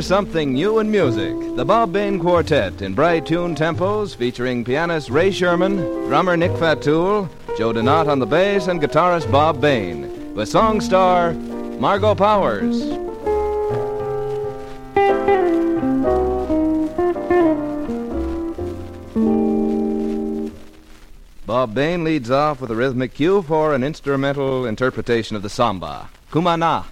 Here's something new in music. The Bob Bain Quartet in bright tune tempos featuring pianist Ray Sherman, drummer Nick Fatool, Joe Donat on the bass, and guitarist Bob Bain. With song star Margo Powers. Bob Bain leads off with a rhythmic cue for an instrumental interpretation of the samba. Cumana.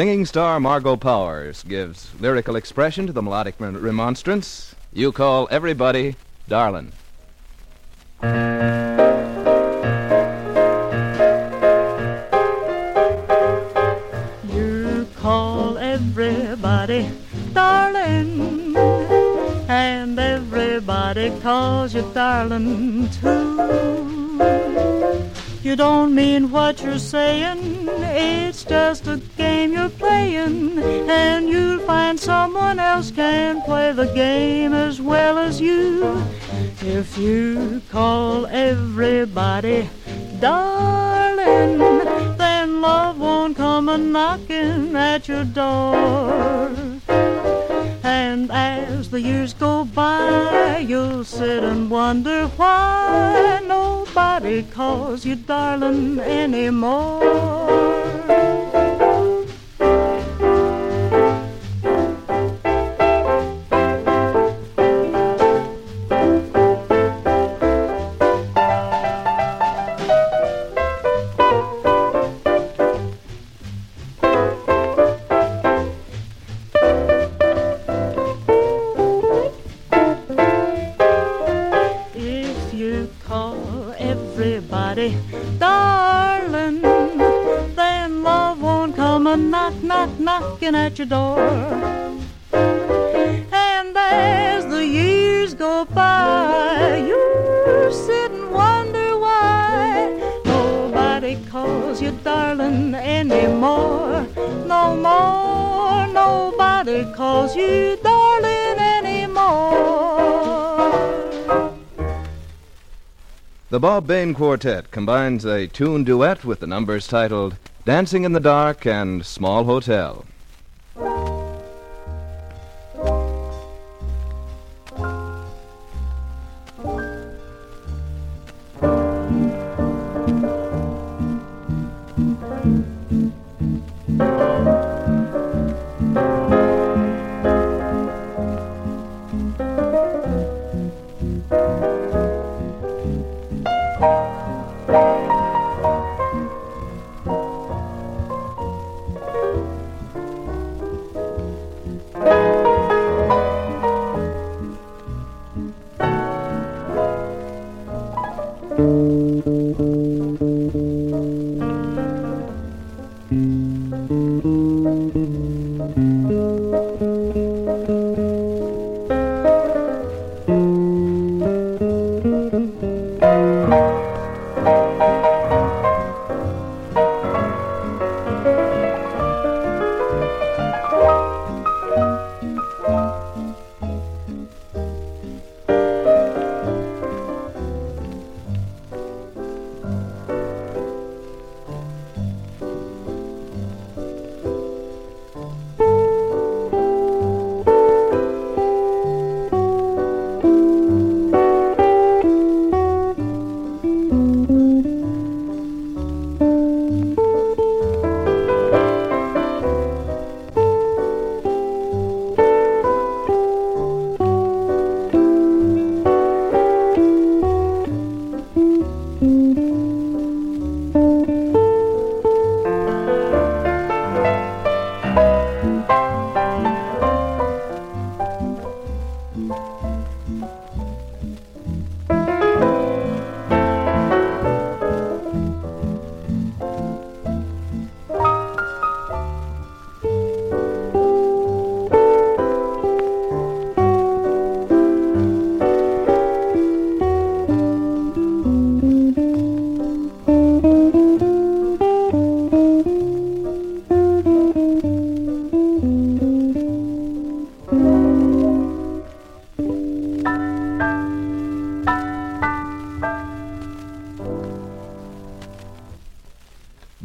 Singing star Margo Powers gives lyrical expression to the melodic remonstrance. You call everybody darlin'. You call everybody darling, and everybody calls you darling too. You don't mean what you're saying, it's just a game you're playing, and you'll find someone else can play the game as well as you. If you call everybody darling, then love won't come a knocking at your door. And as the years go by, you'll sit and wonder why nobody calls you darling anymore. Darling anymore. No more, nobody calls you darling anymore. The Bob Bain Quartet combines a tune duet with the numbers titled Dancing in the Dark and Small Hotel.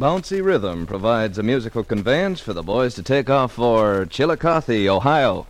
Bouncy rhythm provides a musical conveyance for the boys to take off for Chillicothe, Ohio.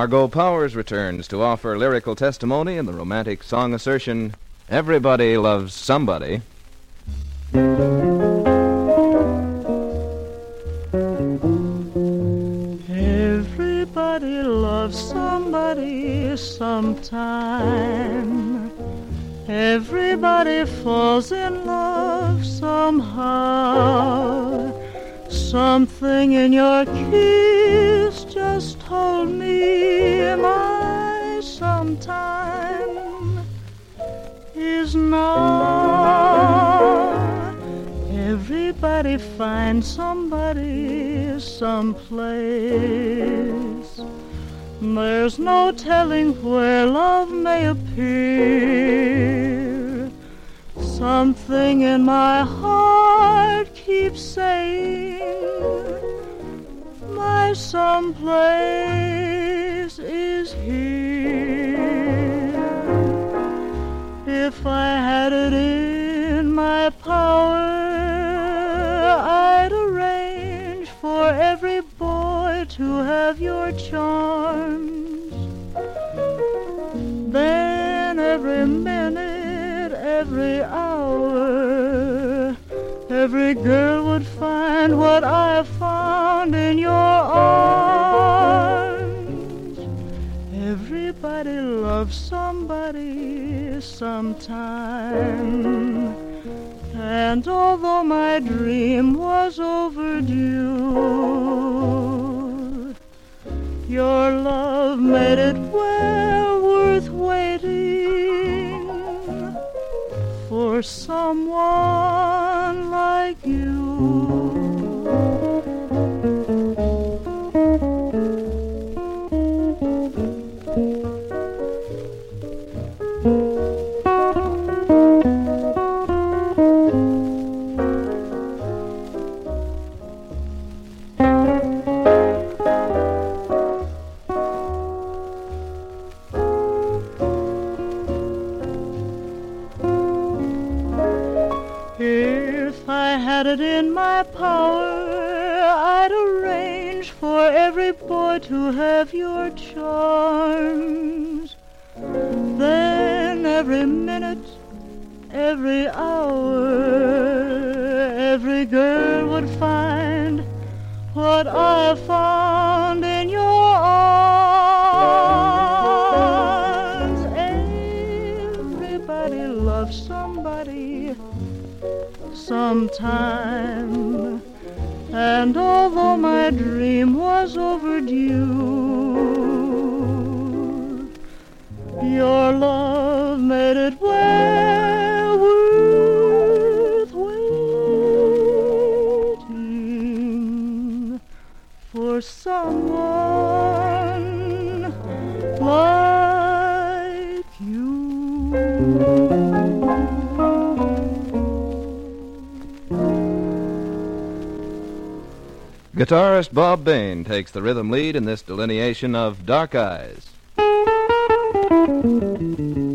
Margo Powers returns to offer lyrical testimony in the romantic song assertion Everybody Loves Somebody. Everybody loves somebody sometime. Everybody falls in love somehow. Something in your kiss told me my sometime is now. Everybody finds somebody someplace. There's no telling where love may appear. Something in my heart keeps saying, Someplace is here. If I had it in my power, I'd arrange for every boy to have your charms. Then every minute, every hour, every girl would find what I found in your arms. Everybody loves somebody sometime. And although my dream was overdue, your love made it well for someone like you. Your charms. Then every minute, every hour, every girl would find what I found in your arms. Everybody loves somebody sometime. And although my dream was overdue, your love made it well worth waiting for someone like Guitarist Bob Bain takes the rhythm lead in this delineation of Dark Eyes. Thank you.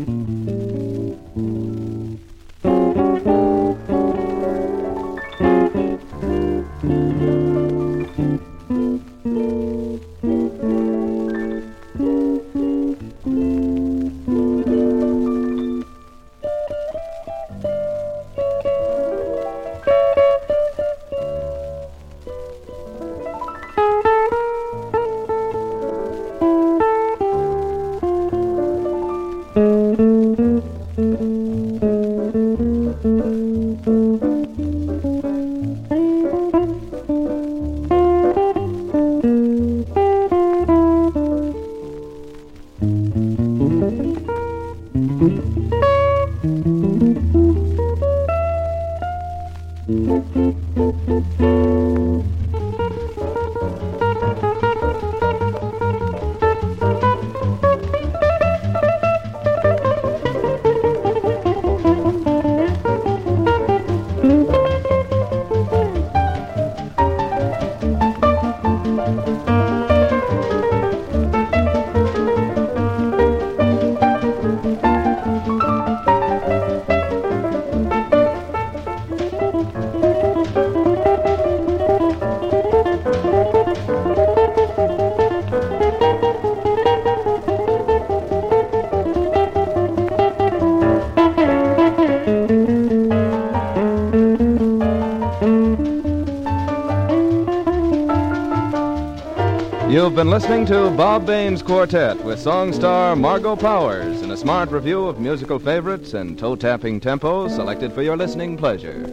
Listening to Bob Bain's Quartet with song star Margo Powers in a smart review of musical favorites and toe tapping tempos selected for your listening pleasure.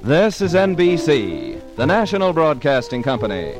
This is NBC, the national broadcasting company.